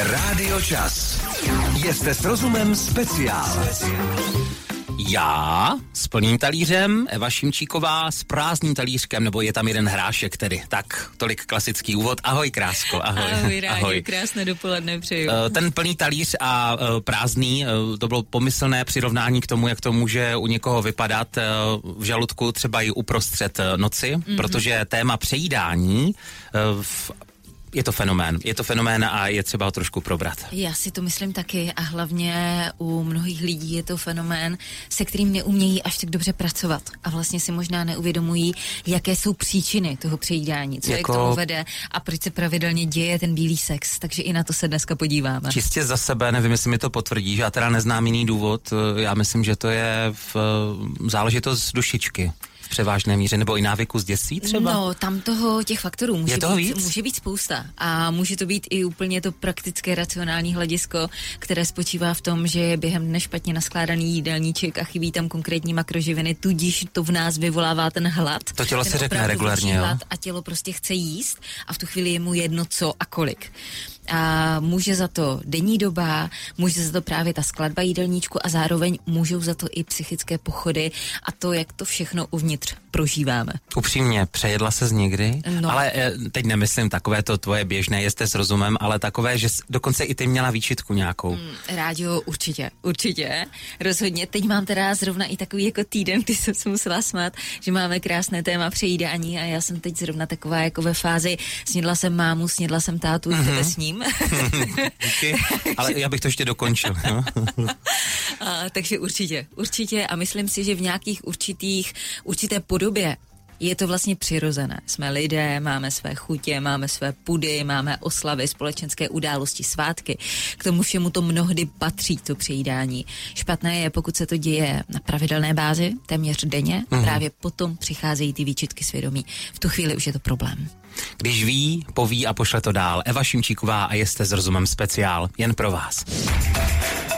Rádio Čas. Jste s rozumem speciál. Já s plným talířem, Eva Šimčíková s prázdným talířkem, nebo je tam jeden hrášek tedy. Tak, tolik klasický úvod. Ahoj, krásko, ahoj. Ahoj, rádi, ahoj. krásné dopoledne přeju. Eh, ten plný talíř a eh, prázdný, eh, to bylo pomyslné přirovnání k tomu, jak to může u někoho vypadat v žaludku třeba i uprostřed noci, mm-hmm. protože téma přejídání v je to fenomén. Je to fenomén a je třeba ho trošku probrat. Já si to myslím taky a hlavně u mnohých lidí je to fenomén, se kterým neumějí až tak dobře pracovat a vlastně si možná neuvědomují, jaké jsou příčiny toho přejídání, co jako... je k tomu jako- vede a proč se pravidelně děje ten bílý sex. Takže i na to se dneska podíváme. Čistě za sebe, nevím, jestli mi to potvrdí, že já teda neznám jiný důvod. Já myslím, že to je v záležitost dušičky převážné míře, nebo i návyku z dětství třeba? No, tam toho, těch faktorů může, je toho být, víc? může být spousta. A může to být i úplně to praktické racionální hledisko, které spočívá v tom, že je během dne špatně naskládaný jídelníček a chybí tam konkrétní makroživiny, tudíž to v nás vyvolává ten hlad. To tělo se řekne regulárně, jo? A tělo prostě chce jíst a v tu chvíli je mu jedno co a kolik. A může za to denní doba, může za to právě ta skladba jídelníčku a zároveň můžou za to i psychické pochody a to, jak to všechno uvnitř prožíváme. Upřímně, přejedla se z někdy? No. Ale eh, teď nemyslím takové to tvoje běžné, jste s rozumem, ale takové, že dokonce i ty měla výčitku nějakou. Mm, rádio, určitě, určitě. Rozhodně. Teď mám teda zrovna i takový jako týden, kdy jsem se musela smát, že máme krásné téma přejídání a já jsem teď zrovna taková jako ve fázi, snědla jsem mámu, snědla jsem tátu, mm-hmm. s ním Díky, ale já bych to ještě dokončil. No. a, takže určitě, určitě a myslím si, že v nějakých určitých, určité podobě je to vlastně přirozené. Jsme lidé, máme své chutě, máme své pudy, máme oslavy, společenské události, svátky. K tomu všemu to mnohdy patří, to přejídání. Špatné je, pokud se to děje na pravidelné bázi, téměř denně, mm-hmm. právě potom přicházejí ty výčitky svědomí. V tu chvíli už je to problém. Když ví, poví a pošle to dál. Eva Šimčíková a jste s rozumem speciál. Jen pro vás.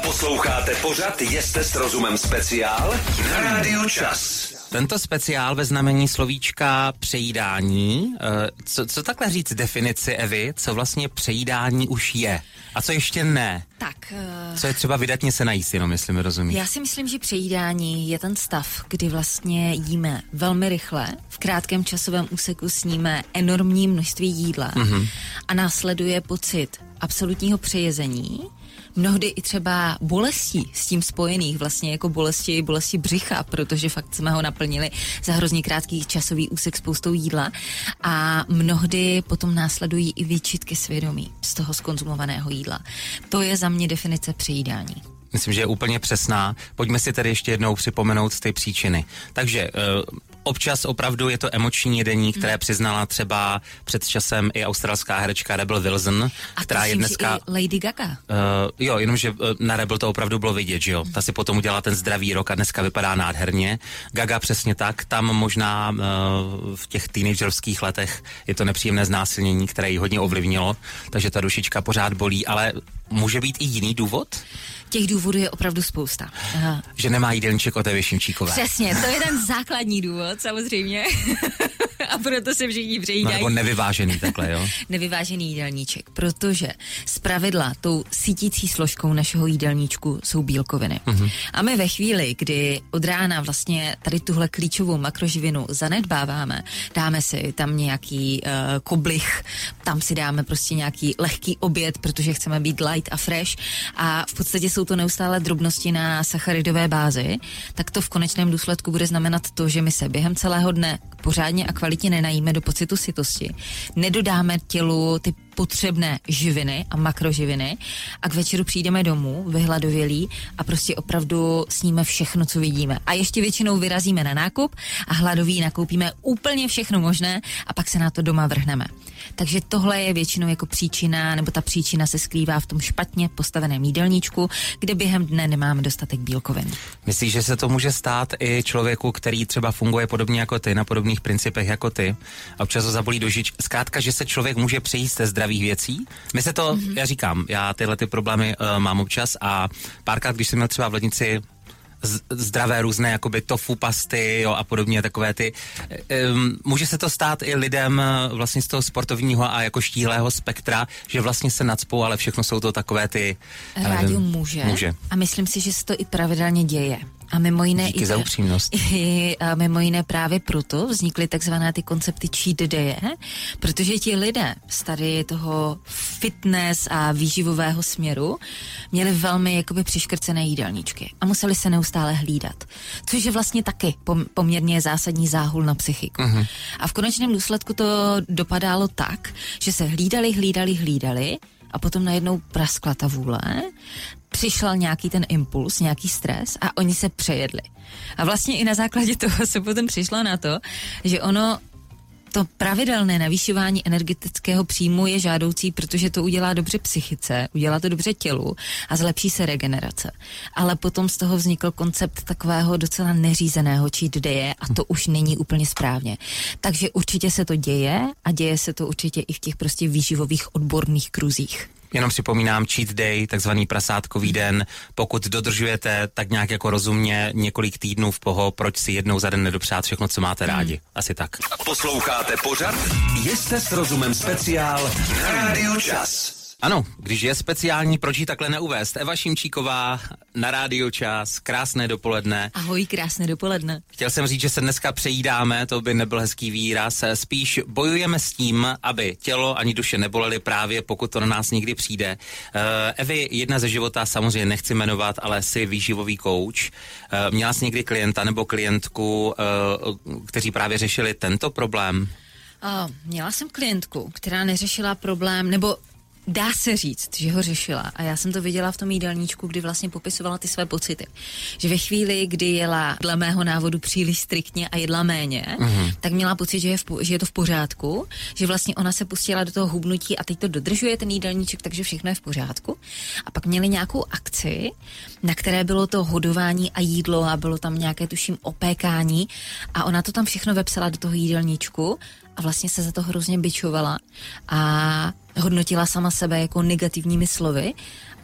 Posloucháte pořad Jste s rozumem speciál na Rádiu Čas. Tento speciál ve znamení slovíčka přejídání. Eh, co, co takhle říct definici Evy, co vlastně přejídání už je a co ještě ne? Tak. Uh, co je třeba vydatně se najíst, jenom jestli mi rozumíš. Já si myslím, že přejídání je ten stav, kdy vlastně jíme velmi rychle, v krátkém časovém úseku sníme enormní množství jídla mm-hmm. a následuje pocit absolutního přejezení, mnohdy i třeba bolestí s tím spojených, vlastně jako bolesti, bolesti břicha, protože fakt jsme ho naplnili za hrozně krátký časový úsek spoustou jídla a mnohdy potom následují i výčitky svědomí z toho skonzumovaného jídla. To je za mě definice přejídání. Myslím, že je úplně přesná. Pojďme si tedy ještě jednou připomenout ty příčiny. Takže uh, občas opravdu je to emoční jedení, které přiznala třeba před časem i australská herečka Rebel Wilson, A která je dneska... I Lady Gaga. Uh, jo, jenomže uh, na Rebel to opravdu bylo vidět, že jo. Ta si potom udělala ten zdravý rok a dneska vypadá nádherně. Gaga přesně tak, tam možná uh, v těch teenagerských letech je to nepříjemné znásilnění, které ji hodně ovlivnilo, takže ta dušička pořád bolí, ale může být i jiný důvod? Těch důvodů je opravdu spousta. Aha. Že nemá jídelníček o té Šimčíkové. Přesně, to je ten základní důvod, samozřejmě. a proto se všichni přejídají. No, nebo nevyvážený takhle, jo? nevyvážený jídelníček, protože z pravidla tou sítící složkou našeho jídelníčku jsou bílkoviny. Mm-hmm. A my ve chvíli, kdy od rána vlastně tady tuhle klíčovou makroživinu zanedbáváme, dáme si tam nějaký uh, koblich, tam si dáme prostě nějaký lehký oběd, protože chceme být light a fresh a v podstatě jsou to neustále drobnosti na sacharidové bázi, tak to v konečném důsledku bude znamenat to, že my se během celého dne pořádně a kvalitně nenajíme do pocitu sytosti, nedodáme tělu ty potřebné živiny a makroživiny a k večeru přijdeme domů vyhladovělí a prostě opravdu sníme všechno, co vidíme. A ještě většinou vyrazíme na nákup a hladoví nakoupíme úplně všechno možné a pak se na to doma vrhneme. Takže tohle je většinou jako příčina, nebo ta příčina se skrývá v tom špatně postaveném jídelníčku, kde během dne nemáme dostatek bílkovin. Myslíš, že se to může stát i člověku, který třeba funguje podobně jako ty, na podobných principech jako ty, a občas ho zabolí do žič. Zkrátka, že se člověk může přejíst ze zdravých věcí. My se to, mm-hmm. já říkám, já tyhle ty problémy uh, mám občas a párkrát, když jsem měl třeba v lednici zdravé různé jakoby tofu pasty jo, a podobně takové ty. Um, může se to stát i lidem eh, vlastně z toho sportovního a jako štíhlého spektra, že vlastně se nadspou, ale všechno jsou to takové ty... Rádio um, může. může. A myslím si, že se to i pravidelně děje. A mimo jiné, Díky i, za upřímnost. I, a mimo jiné právě proto vznikly takzvané ty koncepty cheat day, protože ti lidé z tady toho fitness a výživového směru měli velmi jakoby přiškrcené jídelníčky a museli se neustále hlídat, což je vlastně taky poměrně zásadní záhul na psychiku. Uh-huh. A v konečném důsledku to dopadalo tak, že se hlídali, hlídali, hlídali a potom najednou praskla ta vůle přišel nějaký ten impuls, nějaký stres a oni se přejedli. A vlastně i na základě toho se potom přišlo na to, že ono to pravidelné navýšování energetického příjmu je žádoucí, protože to udělá dobře psychice, udělá to dobře tělu a zlepší se regenerace. Ale potom z toho vznikl koncept takového docela neřízeného cheat daye a to už není úplně správně. Takže určitě se to děje a děje se to určitě i v těch prostě výživových odborných kruzích. Jenom připomínám cheat day, takzvaný prasátkový den. Pokud dodržujete tak nějak jako rozumně několik týdnů v poho, proč si jednou za den nedopřát všechno, co máte rádi. Hmm. Asi tak. Posloucháte pořad? Jste s rozumem speciál na Radio Čas. Ano, když je speciální, proč ji takhle neuvést? Eva Šimčíková na rádio čas, krásné dopoledne. Ahoj, krásné dopoledne. Chtěl jsem říct, že se dneska přejídáme, to by nebyl hezký výraz. Spíš bojujeme s tím, aby tělo ani duše nebolely právě, pokud to na nás někdy přijde. Uh, Evi, jedna ze života, samozřejmě nechci jmenovat, ale jsi výživový kouč. Uh, měla jsi někdy klienta nebo klientku, uh, kteří právě řešili tento problém? Měla jsem klientku, která neřešila problém, nebo dá se říct, že ho řešila. A já jsem to viděla v tom jídelníčku, kdy vlastně popisovala ty své pocity. Že ve chvíli, kdy jela dle mého návodu příliš striktně a jedla méně, mm-hmm. tak měla pocit, že je, v, že je to v pořádku, že vlastně ona se pustila do toho hubnutí a teď to dodržuje ten jídelníček, takže všechno je v pořádku. A pak měli nějakou akci, na které bylo to hodování a jídlo a bylo tam nějaké, tuším, opékání a ona to tam všechno vepsala do toho jídelníčku a vlastně se za to hrozně byčovala a hodnotila sama sebe jako negativními slovy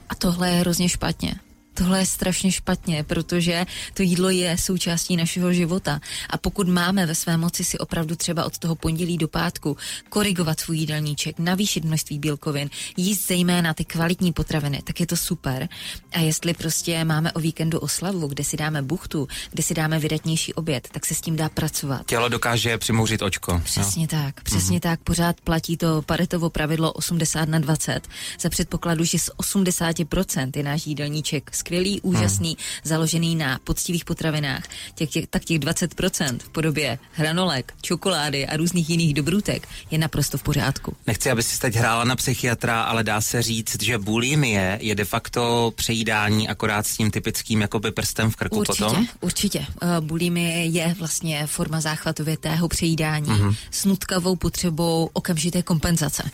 a tohle je hrozně špatně tohle je strašně špatně, protože to jídlo je součástí našeho života. A pokud máme ve své moci si opravdu třeba od toho pondělí do pátku korigovat svůj jídelníček, navýšit množství bílkovin, jíst zejména ty kvalitní potraviny, tak je to super. A jestli prostě máme o víkendu oslavu, kde si dáme buchtu, kde si dáme vydatnější oběd, tak se s tím dá pracovat. Tělo dokáže přimouřit očko. Přesně no. tak, přesně mm-hmm. tak. Pořád platí to paretovo pravidlo 80 na 20 za předpokladu, že z 80% je náš jídelníček skvělý, úžasný, hmm. založený na poctivých potravinách, těch, těch, tak těch 20% v podobě hranolek, čokolády a různých jiných dobrůtek je naprosto v pořádku. Nechci, aby si teď hrála na psychiatra, ale dá se říct, že bulimie je de facto přejídání akorát s tím typickým jakoby prstem v krku určitě, potom? Určitě. Uh, bulimie je vlastně forma záchvatovitého přejídání mm-hmm. s nutkavou potřebou okamžité kompenzace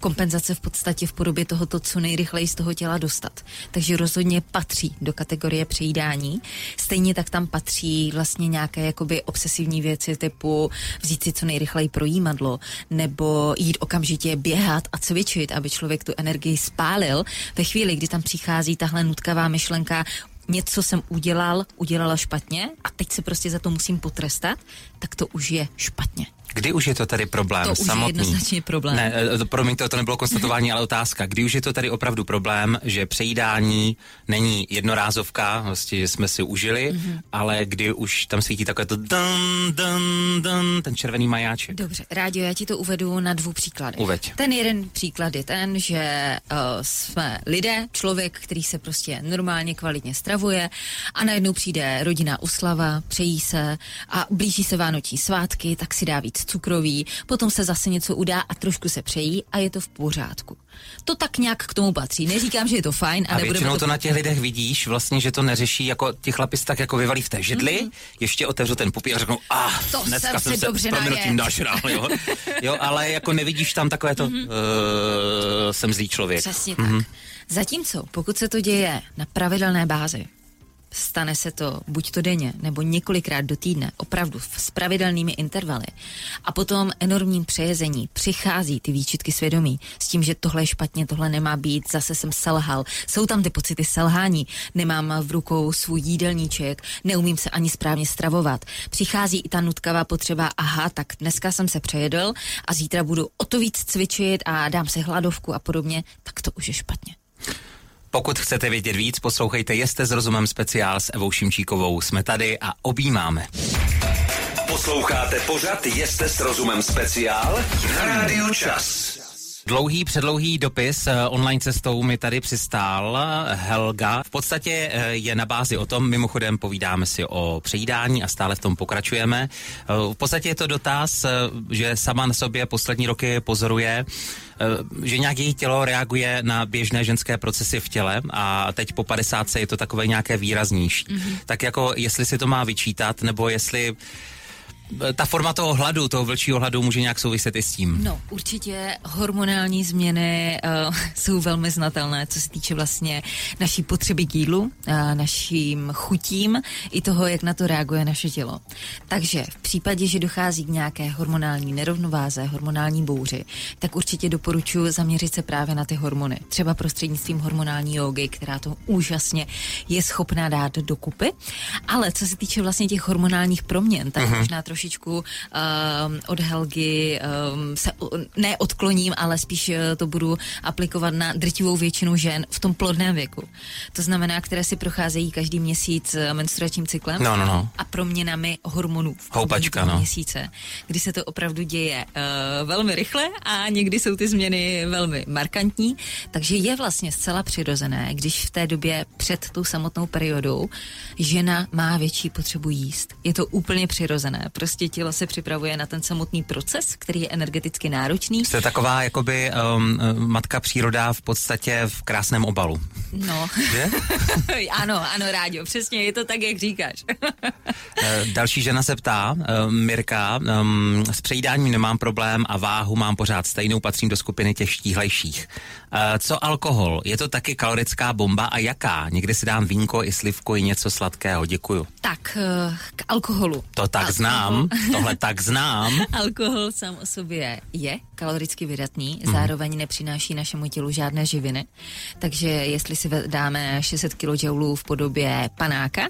kompenzace v podstatě v podobě tohoto co nejrychleji z toho těla dostat. Takže rozhodně patří do kategorie přejídání. Stejně tak tam patří vlastně nějaké jakoby obsesivní věci typu vzít si co nejrychleji projímadlo nebo jít okamžitě běhat a cvičit, aby člověk tu energii spálil. Ve chvíli, kdy tam přichází tahle nutkavá myšlenka, něco jsem udělal, udělala špatně a teď se prostě za to musím potrestat, tak to už je špatně. Kdy už je to tady problém to samotný? už je jednoznačně problém. Ne, eh, promiňte, to nebylo konstatování, ale otázka. Kdy už je to tady opravdu problém, že přejídání není jednorázovka, vlastně, že jsme si užili, mm-hmm. ale kdy už tam svítí takové to dun, dun, dun, ten červený majáček. Dobře, rádio, já ti to uvedu na dvou příkladech. Uveď. Ten jeden příklad je ten, že uh, jsme lidé, člověk, který se prostě normálně kvalitně stravuje a najednou přijde rodina uslava, přejí se a blíží se vánoční svátky, tak si dá víc cukrový, potom se zase něco udá a trošku se přejí a je to v pořádku. To tak nějak k tomu patří. Neříkám, že je to fajn. A, a většinou to... to na těch lidech vidíš, vlastně, že to neřeší, jako ti chlapi tak jako vyvalí v té židli, mm-hmm. ještě otevřu ten pupí a řeknou, a ah, to dneska jsem, jsem se proměnutím dáš rál, jo? jo, ale jako nevidíš tam takové to, mm-hmm. uh, jsem zlý člověk. Přesně mm-hmm. tak. Zatímco, pokud se to děje na pravidelné bázi, stane se to buď to denně, nebo několikrát do týdne, opravdu s pravidelnými intervaly, a potom enormním přejezení přichází ty výčitky svědomí s tím, že tohle je špatně, tohle nemá být, zase jsem selhal. Jsou tam ty pocity selhání, nemám v rukou svůj jídelníček, neumím se ani správně stravovat. Přichází i ta nutkavá potřeba, aha, tak dneska jsem se přejedl a zítra budu o to víc cvičit a dám si hladovku a podobně, tak to už je špatně. Pokud chcete vědět víc, poslouchejte Jeste s rozumem speciál s Evou Šimčíkovou. Jsme tady a objímáme. Posloucháte pořad Jeste s rozumem speciál na Rádiu Čas. Dlouhý, předlouhý dopis eh, online cestou mi tady přistál eh, Helga. V podstatě eh, je na bázi o tom, mimochodem povídáme si o přejídání a stále v tom pokračujeme. V podstatě je to dotaz, že sama na sobě poslední roky pozoruje, že nějak její tělo reaguje na běžné ženské procesy v těle a teď po 50 je to takové nějaké výraznější. Mm-hmm. Tak jako jestli si to má vyčítat, nebo jestli ta forma toho hladu, toho vlčího hladu může nějak souviset i s tím? No, určitě hormonální změny uh, jsou velmi znatelné, co se týče vlastně naší potřeby k jídlu, uh, naším chutím i toho, jak na to reaguje naše tělo. Takže v případě, že dochází k nějaké hormonální nerovnováze, hormonální bouři, tak určitě doporučuji zaměřit se právě na ty hormony. Třeba prostřednictvím hormonální jogy, která to úžasně je schopná dát dokupy. Ale co se týče vlastně těch hormonálních proměn, tak uh-huh. možná trošku trošičku um, od Helgy um, se ne odkloním, ale spíš uh, to budu aplikovat na drtivou většinu žen v tom plodném věku. To znamená, které si procházejí každý měsíc uh, menstruačním cyklem no, no, no. a proměnami hormonů v Houpačka, no. měsíce, kdy se to opravdu děje uh, velmi rychle a někdy jsou ty změny velmi markantní, takže je vlastně zcela přirozené, když v té době před tou samotnou periodou žena má větší potřebu jíst. Je to úplně přirozené prostě tělo se připravuje na ten samotný proces, který je energeticky náročný. Jste taková jakoby um, matka příroda v podstatě v krásném obalu. No. ano, ano, Rádio, přesně, je to tak, jak říkáš. Eh, další žena se ptá, uh, Mirka, um, s přejídáním nemám problém a váhu mám pořád stejnou, patřím do skupiny těch štíhlejších. Uh, co alkohol? Je to taky kalorická bomba a jaká? Někdy si dám vínko i slivku i něco sladkého, děkuju. Tak, k alkoholu. To tak alkohol. znám, tohle tak znám. Alkohol sám o sobě je kaloricky vydatný, mm. zároveň nepřináší našemu tělu žádné živiny, takže jestli si dáme 600 kJ v podobě panáka,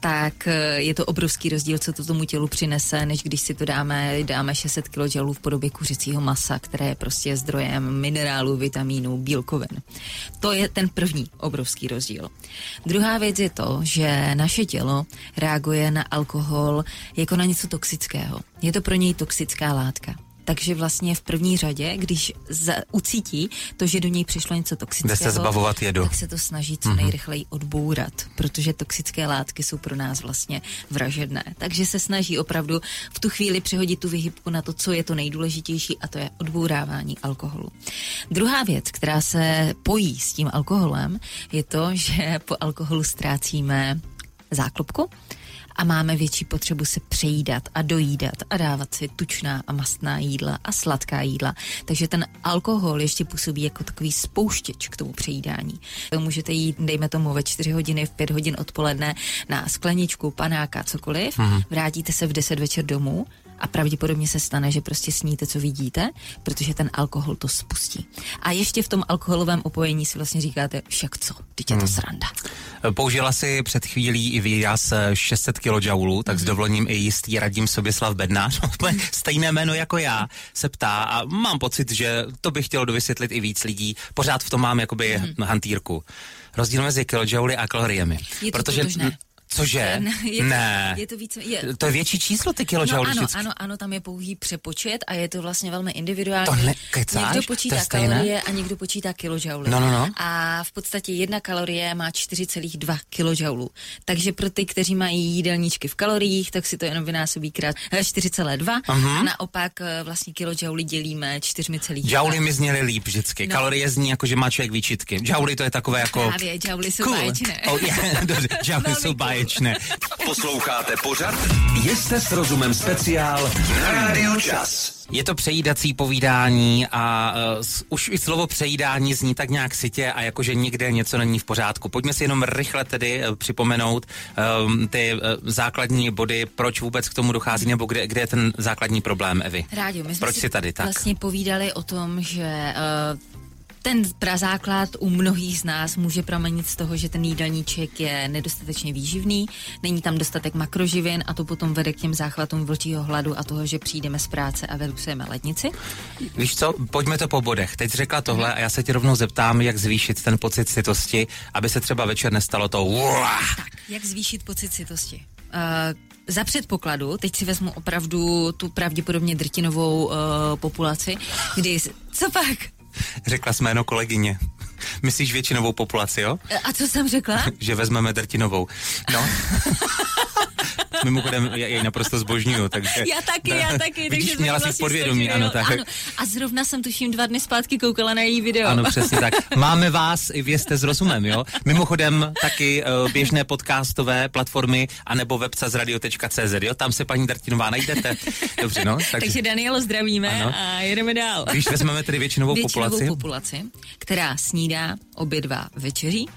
tak eh, je to obrovský rozdíl, co to tomu tělu přinese, než když si to dáme, dáme 600 kJ v podobě kuřecího masa, které je prostě zdrojem minerálů, vitamínů, bílkovin. To je ten první obrovský rozdíl. Druhá věc je to, že naše tělo reaguje na alkohol jako na něco toxického. Je to pro něj toxická látka. Takže vlastně v první řadě, když za, ucítí to, že do něj přišlo něco toxického, se zbavovat jedu. tak se to snaží co mm-hmm. nejrychleji odbourat, protože toxické látky jsou pro nás vlastně vražedné. Takže se snaží opravdu v tu chvíli přehodit tu vyhybku na to, co je to nejdůležitější a to je odbourávání alkoholu. Druhá věc, která se pojí s tím alkoholem, je to, že po alkoholu ztrácíme záklopku a máme větší potřebu se přejídat a dojídat a dávat si tučná a mastná jídla a sladká jídla. Takže ten alkohol ještě působí jako takový spouštěč k tomu přejídání. Můžete jít, dejme tomu, ve 4 hodiny, v 5 hodin odpoledne na skleničku, panáka, cokoliv, mm-hmm. vrátíte se v 10 večer domů a pravděpodobně se stane, že prostě sníte, co vidíte, protože ten alkohol to spustí. A ještě v tom alkoholovém opojení si vlastně říkáte, však co, teď je to hmm. sranda. Použila si před chvílí i výraz 600 kJ, tak s hmm. dovolením i jistý radím Soběslav Bednář, stejné jméno jako já, se ptá a mám pocit, že to bych chtělo dovysvětlit i víc lidí. Pořád v tom mám jakoby mm-hmm. hantýrku. Rozdíl mezi kilojouly a kaloriemi. Je to protože totožné. Cože? Je ne. To, je to, víc, je, to je větší číslo ty kilojouly no, ano, ano, ano, tam je pouhý přepočet a je to vlastně velmi individuální. To nekecáš? Někdo počítá kalorie a někdo počítá kilojouly. No, no, no. A v podstatě jedna kalorie má 4,2 kilojoulů. Takže pro ty, kteří mají jídelníčky v kaloriích, tak si to jenom vynásobí krát 4,2 uh-huh. a naopak eh, vlastně kilojouly dělíme 4,2. Jouly mi zněly líp vždycky. No. Kalorie zní jako, že má člověk výčitky. Jouly to je takové jako... Právě, jouly jsou cool. báječné. Oh, yeah, dobře, jouly jsou báječné báječné. Posloucháte pořad Jste s rozumem speciál na Rádiu Čas. Je to přejídací povídání a uh, už i slovo přejídání zní tak nějak sitě a jakože nikde něco není v pořádku. Pojďme si jenom rychle tedy uh, připomenout um, ty uh, základní body, proč vůbec k tomu dochází, nebo kde, kde je ten základní problém, Evy. Rádio, my jsme proč si si tady tak? vlastně povídali o tom, že uh, ten prazáklad u mnohých z nás může pramenit z toho, že ten jídelníček je nedostatečně výživný, není tam dostatek makroživin a to potom vede k těm záchvatům vlčího hladu a toho, že přijdeme z práce a vyrusujeme lednici. Víš co, pojďme to po bodech. Teď řekla tohle a já se tě rovnou zeptám, jak zvýšit ten pocit sytosti, aby se třeba večer nestalo to Tak, jak zvýšit pocit sytosti? Uh, za předpokladu, teď si vezmu opravdu tu pravděpodobně drtinovou uh, populaci, kdy, co pak? Řekla jsme jméno kolegyně. Myslíš většinovou populaci, jo? A co jsem řekla? Že vezmeme drtinovou. No. Mimochodem, já jej naprosto zbožňuju, takže... Já taky, já taky. Vidíš, takže měla jsi vlastně podvědomí, ano, tak. ano. A zrovna jsem tuším dva dny zpátky koukala na její video. Ano, přesně tak. Máme vás i vězte s rozumem, jo? Mimochodem taky uh, běžné podcastové platformy anebo webca z radio.cz, jo? Tam se paní Drtinová najdete. Dobře, no? Takže, takže Danielo zdravíme Ano. a jedeme dál. Když vezmeme tedy většinovou, Většinovou populaci, populaci, která snídá obě dva večeří,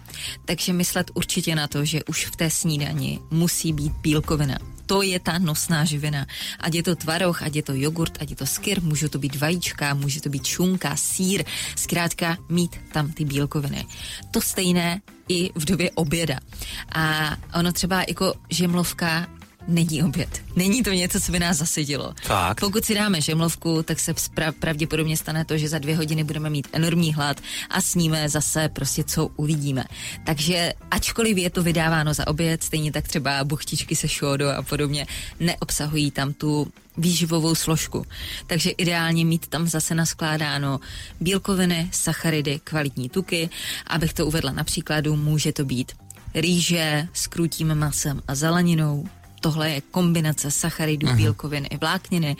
takže myslet určitě na to, že už v té snídani musí být bílkovina. To je ta nosná živina. Ať je to tvaroh, ať je to jogurt, ať je to skyr, můžou to být vajíčka, může to být šunka, sír, zkrátka mít tam ty bílkoviny. To stejné i v době oběda. A ono třeba jako žemlovka není oběd. Není to něco, co by nás zasedilo. Tak. Pokud si dáme žemlovku, tak se spra- pravděpodobně stane to, že za dvě hodiny budeme mít enormní hlad a sníme zase prostě, co uvidíme. Takže ačkoliv je to vydáváno za oběd, stejně tak třeba buchtičky se šódo a podobně, neobsahují tam tu výživovou složku. Takže ideálně mít tam zase naskládáno bílkoviny, sacharidy, kvalitní tuky. Abych to uvedla na příkladu, může to být rýže s krutým masem a zeleninou, tohle je kombinace sacharidů, uh-huh. bílkovin i vlákniny.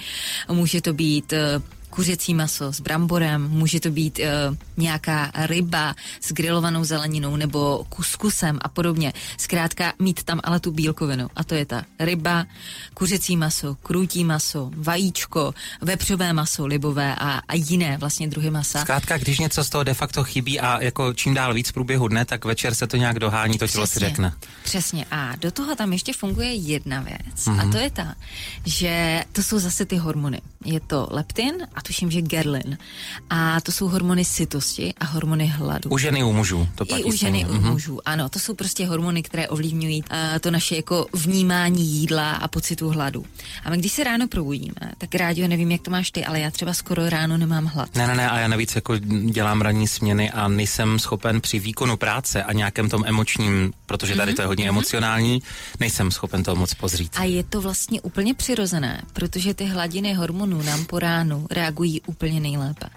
Může to být uh, kuřecí maso s bramborem, může to být uh, nějaká ryba s grilovanou zeleninou nebo kuskusem a podobně. Zkrátka mít tam ale tu bílkovinu. A to je ta ryba, kuřecí maso, krutí maso, vajíčko, vepřové maso, libové a, a jiné vlastně druhy masa. Zkrátka, když něco z toho de facto chybí a jako čím dál víc v průběhu dne, tak večer se to nějak dohání, to tělo si řekne. Přesně. A do toho tam ještě funguje jedna věc. Mhm. Mm-hmm. A to je ta, že to jsou zase ty hormony. Je to leptin a tuším, že gerlin. A to jsou hormony sytosti a hormony hladu. U ženy, u mužů. To I platí u ženy, stejně. u mužů, ano. To jsou prostě hormony, které ovlivňují uh, to naše jako vnímání jídla a pocitu hladu. A my když se ráno probudíme, tak rádio, nevím, jak to máš ty, ale já třeba skoro ráno nemám hlad. Ne, ne, ne, a já navíc jako dělám ranní směny a nejsem schopen při výkonu práce a nějakém tom emočním, protože tady to je hodně emocionální, nejsem schopen toho moc pozřít. A je to vlastně úplně přirozené, protože ty hladiny hormonů nám po ránu reagují úplně nejlépe.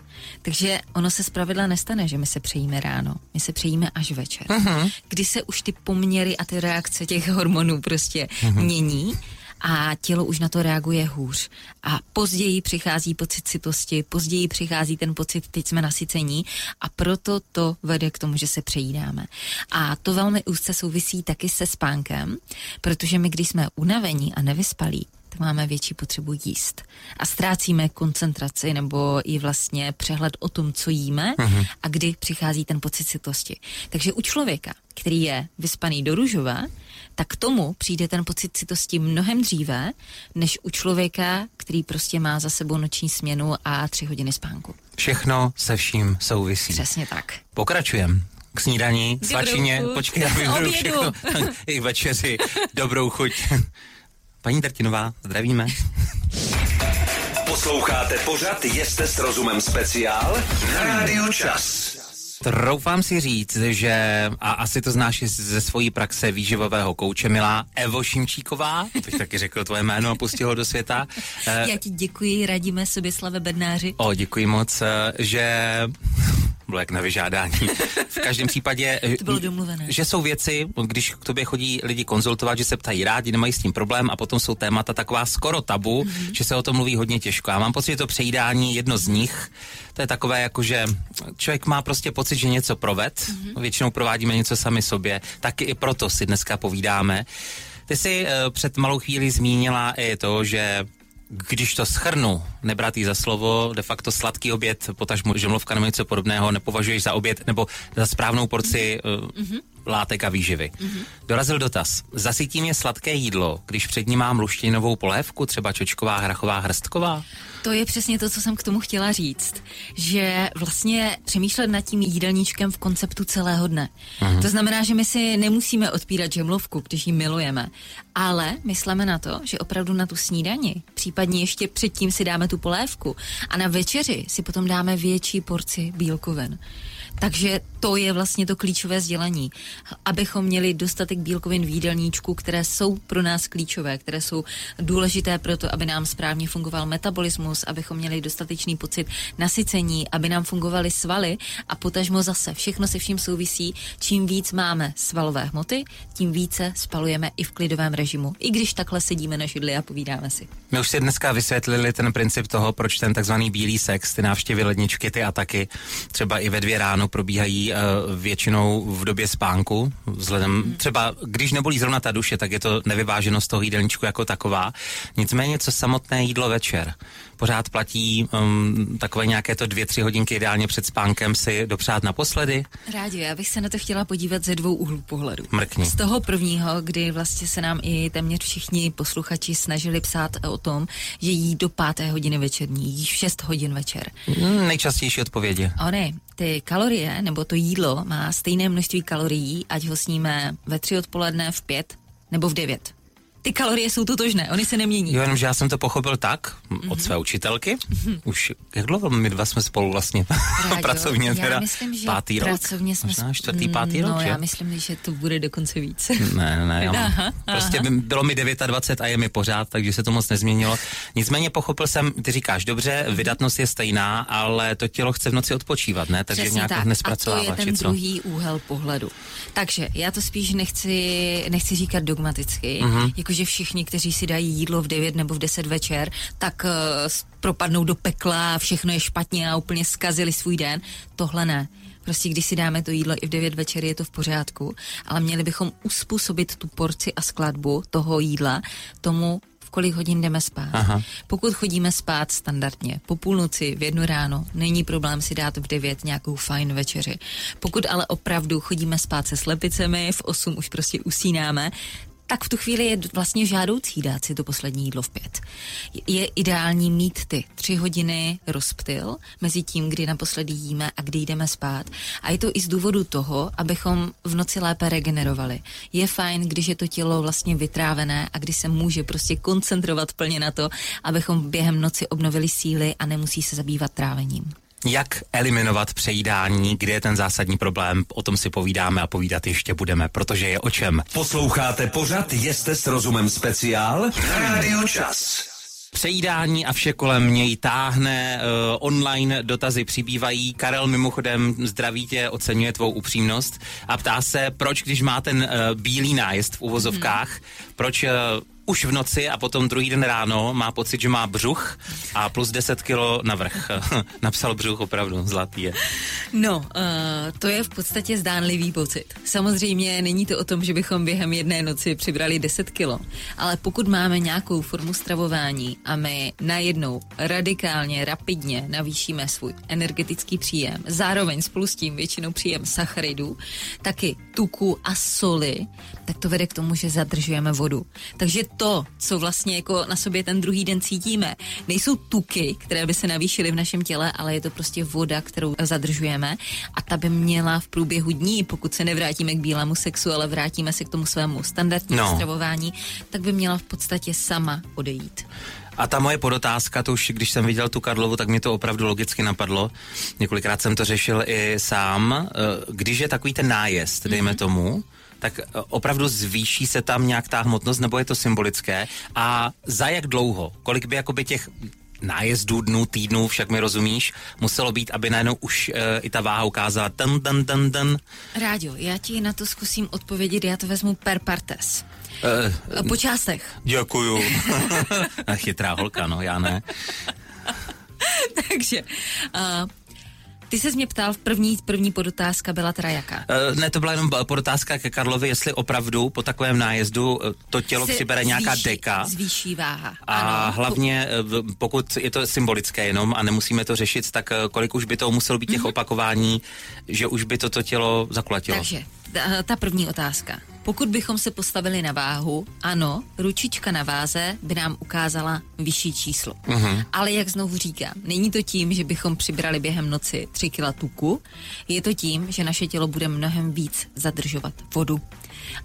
Takže ono se zpravidla nestane, že my se přejíme ráno, my se přejíme až večer, uh-huh. kdy se už ty poměry a ty reakce těch hormonů prostě uh-huh. mění a tělo už na to reaguje hůř. A později přichází pocit citosti, později přichází ten pocit, teď jsme nasycení a proto to vede k tomu, že se přejídáme. A to velmi úzce souvisí taky se spánkem, protože my, když jsme unavení a nevyspalí, máme větší potřebu jíst. A ztrácíme koncentraci nebo i vlastně přehled o tom, co jíme uh-huh. a kdy přichází ten pocit citosti. Takže u člověka, který je vyspaný do růžova, tak k tomu přijde ten pocit citosti mnohem dříve, než u člověka, který prostě má za sebou noční směnu a tři hodiny spánku. Všechno se vším souvisí. Přesně tak. Pokračujem. K snídaní, svačině, počkej, já vyberu všechno. I večeři, dobrou chuť. Paní Drtinová, zdravíme. Posloucháte pořad Jste s rozumem speciál na Rádiu Čas. Troufám si říct, že, a asi to znáš ze svojí praxe výživového kouče, milá Evo Šimčíková, bych taky řekl tvoje jméno a pustil ho do světa. Já ti děkuji, radíme sobě slave bednáři. O, děkuji moc, že bylo jak na vyžádání. V každém případě, To bylo domluvené. že jsou věci, když k tobě chodí lidi konzultovat, že se ptají rádi, nemají s tím problém a potom jsou témata taková skoro tabu, mm-hmm. že se o tom mluví hodně těžko. Já mám pocit, že to přejídání jedno z nich, to je takové jako, že člověk má prostě pocit, že něco proved, mm-hmm. většinou provádíme něco sami sobě, taky i proto si dneska povídáme. Ty jsi uh, před malou chvíli zmínila i to, že když to schrnu, nebrat jí za slovo, de facto sladký oběd, potažmo žemlovka nebo něco podobného, nepovažuješ za oběd nebo za správnou porci mm-hmm. Látek a výživy. Mm-hmm. Dorazil dotaz. Zasytí mě sladké jídlo, když před ním mám luštěninovou polévku, třeba čočková, hrachová, hrstková? To je přesně to, co jsem k tomu chtěla říct. Že vlastně přemýšlet nad tím jídelníčkem v konceptu celého dne. Mm-hmm. To znamená, že my si nemusíme odpírat žemlovku, když ji milujeme, ale myslíme na to, že opravdu na tu snídani, případně ještě předtím si dáme tu polévku a na večeři si potom dáme větší porci bílkovin. Takže to je vlastně to klíčové sdělení. Abychom měli dostatek bílkovin v jídelníčku, které jsou pro nás klíčové, které jsou důležité pro to, aby nám správně fungoval metabolismus, abychom měli dostatečný pocit nasycení, aby nám fungovaly svaly a potažmo zase všechno se vším souvisí. Čím víc máme svalové hmoty, tím více spalujeme i v klidovém režimu. I když takhle sedíme na židli a povídáme si. My už si dneska vysvětlili ten princip toho, proč ten takzvaný bílý sex, ty návštěvy ledničky, ty ataky, třeba i ve dvě ráno probíhají uh, většinou v době spánku, vzhledem mm. třeba, když nebolí zrovna ta duše, tak je to nevyváženost toho jídelníčku jako taková. Nicméně, co samotné jídlo večer, pořád platí um, takové nějaké to dvě, tři hodinky ideálně před spánkem si dopřát naposledy? Rádi, já bych se na to chtěla podívat ze dvou úhlů pohledu. Mrkni. Z toho prvního, kdy vlastně se nám i téměř všichni posluchači snažili psát o tom, že jí do páté hodiny večerní, jí v 6 hodin večer. Hmm, nejčastější odpovědi. Ony, ty kalorie nebo to jídlo má stejné množství kalorií, ať ho sníme ve tři odpoledne, v pět nebo v devět. Ty kalorie jsou totožné, oni se nemění. Jo, jenomže já jsem to pochopil tak mm-hmm. od své učitelky. Mm-hmm. Už jak dlouho my dva jsme spolu vlastně Rádio, pracovně já teda myslím, že pátý rok? Pracovně jsme Možná čtvrtý, pátý no, rok, že? já myslím, že to bude dokonce víc. Ne, ne, já mám, Aha, prostě by- bylo mi 29 a je mi pořád, takže se to moc nezměnilo. Nicméně pochopil jsem, ty říkáš, dobře, vydatnost je stejná, ale to tělo chce v noci odpočívat, ne? Takže Přesně nějak tak. A to je ten druhý úhel pohledu. Takže já to spíš nechci, nechci říkat dogmaticky, Mhm. uh-huh. Jakože všichni, kteří si dají jídlo v 9 nebo v 10 večer, tak uh, propadnou do pekla a všechno je špatně a úplně zkazili svůj den. Tohle ne. Prostě když si dáme to jídlo i v 9 večer, je to v pořádku, ale měli bychom uspůsobit tu porci a skladbu toho jídla tomu, v kolik hodin jdeme spát. Aha. Pokud chodíme spát standardně, po půlnoci, v jednu ráno, není problém si dát v 9 nějakou fajn večeři. Pokud ale opravdu chodíme spát se slepicemi, v 8 už prostě usínáme, tak v tu chvíli je vlastně žádoucí dát si to poslední jídlo v pět. Je ideální mít ty tři hodiny rozptyl mezi tím, kdy naposledy jíme a kdy jdeme spát. A je to i z důvodu toho, abychom v noci lépe regenerovali. Je fajn, když je to tělo vlastně vytrávené a kdy se může prostě koncentrovat plně na to, abychom během noci obnovili síly a nemusí se zabývat trávením. Jak eliminovat přejídání, kde je ten zásadní problém, o tom si povídáme a povídat ještě budeme, protože je o čem. Posloucháte pořad Jeste s rozumem speciál na Rádiu Čas. Přejídání a vše kolem něj táhne, uh, online dotazy přibývají. Karel mimochodem zdraví tě, oceňuje tvou upřímnost a ptá se, proč když má ten uh, bílý nájezd v uvozovkách, hmm. proč uh, už v noci a potom druhý den ráno má pocit, že má břuch a plus 10 kilo navrch. Napsal břuch opravdu, zlatý je. No, uh, to je v podstatě zdánlivý pocit. Samozřejmě není to o tom, že bychom během jedné noci přibrali 10 kilo, ale pokud máme nějakou formu stravování a my najednou radikálně, rapidně navýšíme svůj energetický příjem, zároveň spolu s tím většinou příjem sacharidů, taky tuku a soli, tak to vede k tomu, že zadržujeme vodu. Takže to, co vlastně jako na sobě ten druhý den cítíme, nejsou tuky, které by se navýšily v našem těle, ale je to prostě voda, kterou zadržujeme a ta by měla v průběhu dní, pokud se nevrátíme k bílému sexu, ale vrátíme se k tomu svému standardnímu No. stravování, tak by měla v podstatě sama odejít. A ta moje podotázka, to už když jsem viděl tu Karlovu, tak mě to opravdu logicky napadlo. Několikrát jsem to řešil i sám. Eh, Když je takový ten nájezd, dejme Mhm. tomu, tak eh, opravdu zvýší se tam nějak ta hmotnost, nebo je to symbolické? A za jak dlouho? Kolik by jakoby těch nájezdů, dnů, týdnů, však mi rozumíš, muselo být, aby najednou už e, i ta váha ukázala ten, ten, ten, ten. Rádio, já ti na to zkusím odpovědět, já to vezmu per partes. E, po částech. Děkuju. Chytrá holka, no, já ne. Takže uh, ty se mě ptal, v první, první podotázka byla teda jaká? Uh, ne, to byla jenom podotázka ke Karlovi, jestli opravdu po takovém nájezdu eh, to tělo se přibere nějaká deka. Zvýší váha. A ano. hlavně, pokud je to symbolické jenom a nemusíme to řešit, tak kolik už by to muselo být těch mm-hmm. opakování, že už by toto tělo zakulatilo. Takže ta, ta první otázka. Pokud bychom se postavili na váhu, ano, ručička na váze by nám ukázala vyšší číslo. Uh-huh. Ale jak znovu říkám, není to tím, že bychom přibrali během noci 3 kg tuku, je to tím, že naše tělo bude mnohem víc zadržovat vodu.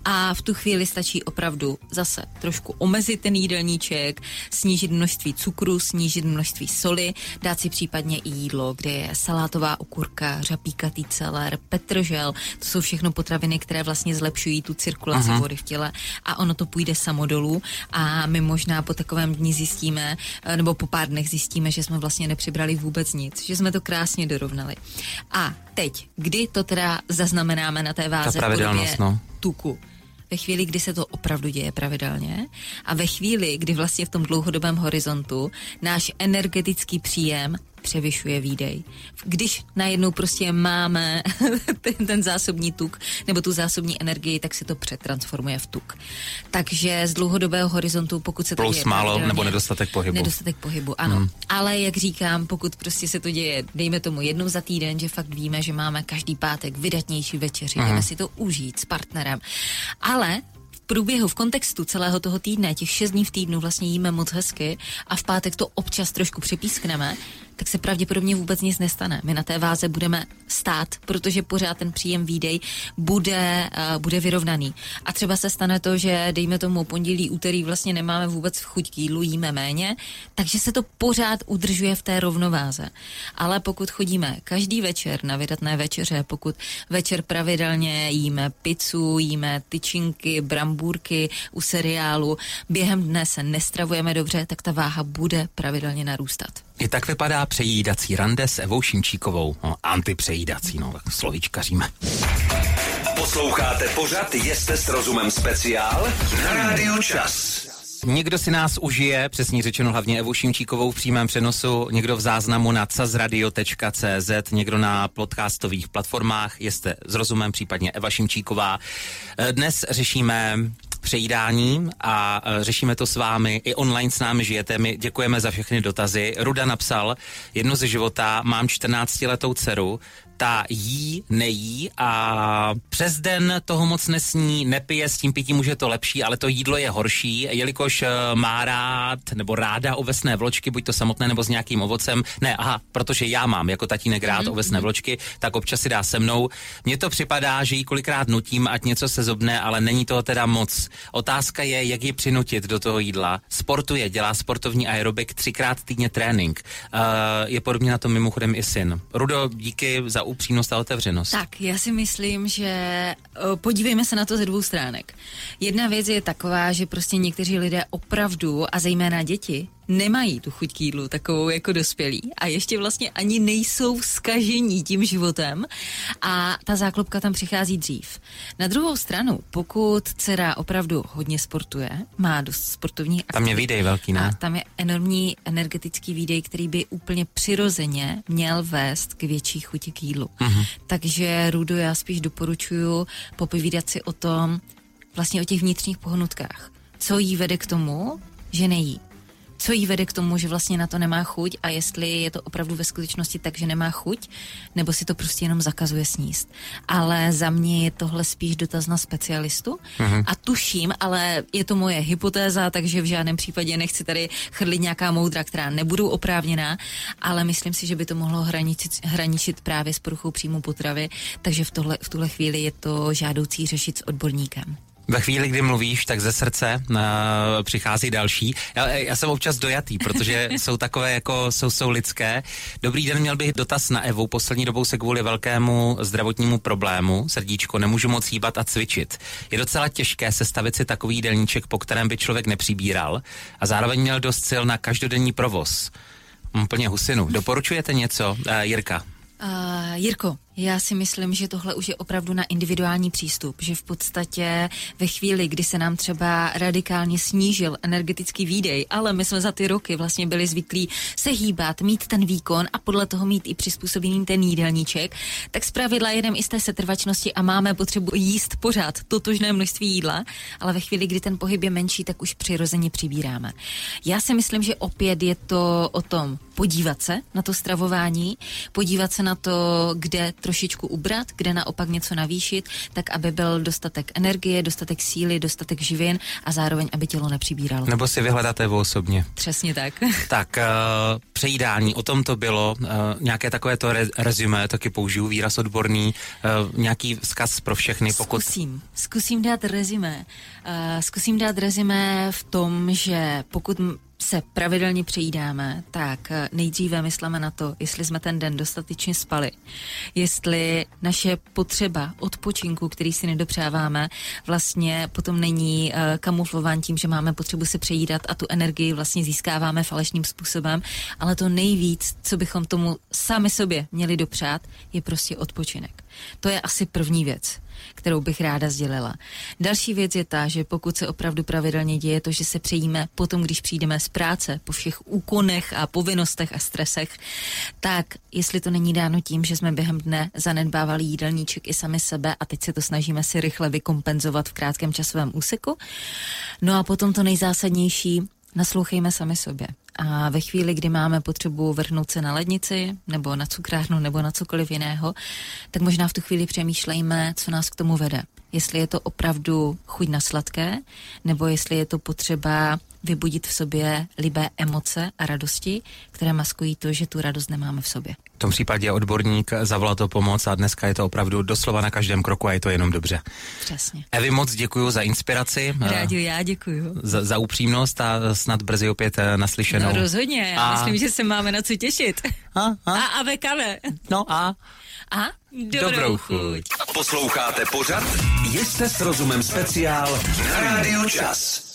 A v tu chvíli stačí opravdu zase trošku omezit ten jídelníček, snížit množství cukru, snížit množství soli, dát si případně i jídlo, kde je salátová okurka, řapíkatý celer, petržel. To jsou všechno potraviny, které vlastně zlepšují tu cirkulaci Aha. vody v těle a ono to půjde samo dolů a my možná po takovém dní zjistíme, eh, nebo po pár dnech zjistíme, že jsme vlastně nepřibrali vůbec nic, že jsme to krásně dorovnali. A teď, kdy to teda zaznamenáme na té váze Ta pravidelnost, no tuku. Ve chvíli, kdy se to opravdu děje pravidelně a ve chvíli, kdy vlastně v tom dlouhodobém horizontu náš energetický příjem převyšuje výdej. Když najednou prostě máme ten, ten zásobní tuk nebo tu zásobní energii, tak se to přetransformuje v tuk. Takže z dlouhodobého horizontu, pokud se to Plus děje málo nebo nedostatek pohybu. Nedostatek pohybu, ano. Hmm. Ale jak říkám, pokud prostě se to děje, dejme tomu jednou za týden, že fakt víme, že máme každý pátek vydatnější večeři, hmm. jdeme si to užít s partnerem. Ale průběhu, v kontextu celého toho týdne, těch šest dní v týdnu vlastně jíme moc hezky a v pátek to občas trošku přepískneme, tak se pravděpodobně vůbec nic nestane. My na té váze budeme stát, protože pořád ten příjem výdej bude, uh, bude vyrovnaný. A třeba se stane to, že dejme tomu pondělí, úterý vlastně nemáme vůbec chuť k jídlu, jíme méně, takže se to pořád udržuje v té rovnováze. Ale pokud chodíme každý večer na vydatné večeře, pokud večer pravidelně jíme pizzu, jíme tyčinky, brambůrky u seriálu, během dne se nestravujeme dobře, tak ta váha bude pravidelně narůstat. I tak vypadá přejídací rande s Evou Šimčíkovou. No, antipřejídací, no, tak slovíčkaříme. Posloucháte pořad Jeste s rozumem speciál na Rádiu Čas. Někdo si nás užije, přesně řečeno hlavně Evu Šimčíkovou v přímém přenosu, někdo v záznamu na cazradio.cz, někdo na podcastových platformách, jste s rozumem, případně Eva Šimčíková. Dnes řešíme přejídání a e, řešíme to s vámi. I online s námi žijete. My děkujeme za všechny dotazy. Ruda napsal, jedno ze života, mám 14-letou dceru, ta jí, nejí a přes den toho moc nesní, nepije, s tím pitím už je to lepší, ale to jídlo je horší, jelikož uh, má rád nebo ráda ovesné vločky, buď to samotné nebo s nějakým ovocem. Ne, aha, protože já mám jako tatínek rád mm-hmm. ovesné vločky, tak občas si dá se mnou. Mně to připadá, že jí kolikrát nutím, ať něco se zobne, ale není toho teda moc. Otázka je, jak ji přinutit do toho jídla. Sportuje, dělá sportovní aerobik, třikrát týdně trénink. Uh, je podobně na tom mimochodem i syn. Rudo, díky za upřímnost a otevřenost. Tak, já si myslím, že podívejme se na to ze dvou stránek. Jedna věc je taková, že prostě někteří lidé opravdu, a zejména děti, nemají tu chuť k jídlu takovou jako dospělí a ještě vlastně ani nejsou skažení tím životem a ta záklopka tam přichází dřív. Na druhou stranu, pokud dcera opravdu hodně sportuje, má dost sportovní aktivity. Tam je výdej velký, ne? A tam je enormní energetický výdej, který by úplně přirozeně měl vést k větší chuti k jídlu. Uh-huh. Takže Rudo, já spíš doporučuju popovídat si o tom, vlastně o těch vnitřních pohnutkách. Co jí vede k tomu, že nejí co jí vede k tomu, že vlastně na to nemá chuť a jestli je to opravdu ve skutečnosti tak, že nemá chuť, nebo si to prostě jenom zakazuje sníst. Ale za mě je tohle spíš dotaz na specialistu uh-huh. a tuším, ale je to moje hypotéza, takže v žádném případě nechci tady chrlit nějaká moudra, která nebudou oprávněná, ale myslím si, že by to mohlo hraničit, hraničit právě s poruchou příjmu potravy, takže v, tohle, v tuhle chvíli je to žádoucí řešit s odborníkem. Ve chvíli, kdy mluvíš, tak ze srdce uh, přichází další. Já, já jsem občas dojatý, protože jsou takové jako, jsou, jsou lidské. Dobrý den, měl bych dotaz na Evu. Poslední dobou se kvůli velkému zdravotnímu problému, srdíčko, nemůžu moc hýbat a cvičit. Je docela těžké sestavit si takový jídelníček, po kterém by člověk nepřibíral a zároveň měl dost sil na každodenní provoz. Úplně husinu. Doporučujete něco, uh, Jirka? Uh, Jirko, já si myslím, že tohle už je opravdu na individuální přístup, že v podstatě ve chvíli, kdy se nám třeba radikálně snížil energetický výdej, ale my jsme za ty roky vlastně byli zvyklí se hýbat, mít ten výkon a podle toho mít i přizpůsobený ten jídelníček, tak zpravidla jedem i z té setrvačnosti a máme potřebu jíst pořád totožné množství jídla, ale ve chvíli, kdy ten pohyb je menší, tak už přirozeně přibíráme. Já si myslím, že opět je to o tom podívat se na to stravování, podívat se na to, kde trošičku ubrat, kde naopak něco navýšit, tak aby byl dostatek energie, dostatek síly, dostatek živin a zároveň, aby tělo nepřibíralo. Nebo si vyhledáte vy osobně. Přesně tak. Tak, uh, přejídání, o tom to bylo, uh, nějaké takové to re- rezime, taky použiju výraz odborný, uh, nějaký vzkaz pro všechny, pokud... Zkusím, zkusím dát rezime. Uh, zkusím dát rezime v tom, že pokud se pravidelně přejídáme, tak eh, nejdříve myslíme na to, jestli jsme ten den dostatečně spali, jestli naše potřeba odpočinku, který si nedopřáváme, vlastně potom není uh, kamuflován tím, že máme potřebu se přejídat a tu energii vlastně získáváme falešným způsobem, ale to nejvíc, co bychom tomu sami sobě měli dopřát, je prostě odpočinek. To je asi první věc kterou bych ráda sdělila. Další věc je ta, že pokud se opravdu pravidelně děje to, že se přejíme potom, když přijdeme z práce, po všech úkonech a povinnostech a stresech, tak jestli to není dáno tím, že jsme během dne zanedbávali jídelníček i sami sebe a teď se to snažíme si rychle vykompenzovat v krátkém časovém úseku. No a potom to nejzásadnější, naslouchejme sami sobě. A ve chvíli, kdy máme potřebu vrhnout se na lednici, nebo na cukrárnu, nebo na cokoliv jiného, tak možná v tu chvíli přemýšlejme, co nás k tomu vede. Jestli je to opravdu chuť na sladké, nebo jestli je to potřeba vybudit v sobě libé emoce a radosti, které maskují to, že tu radost nemáme v sobě. V tom případě odborník zavolal to pomoc a dneska je to opravdu doslova na každém kroku a je to jenom dobře. Přesně. Evi, moc děkuji za inspiraci. Rádi, já děkuji. Za, za upřímnost a snad brzy opět eh, naslyšenou. No rozhodně, já a... myslím, že se máme na co těšit. A, a? a, a vekame. No a? A dobrou, dobrou chuť. Posloucháte pořad? Jste s rozumem speciál na Rádiu Čas.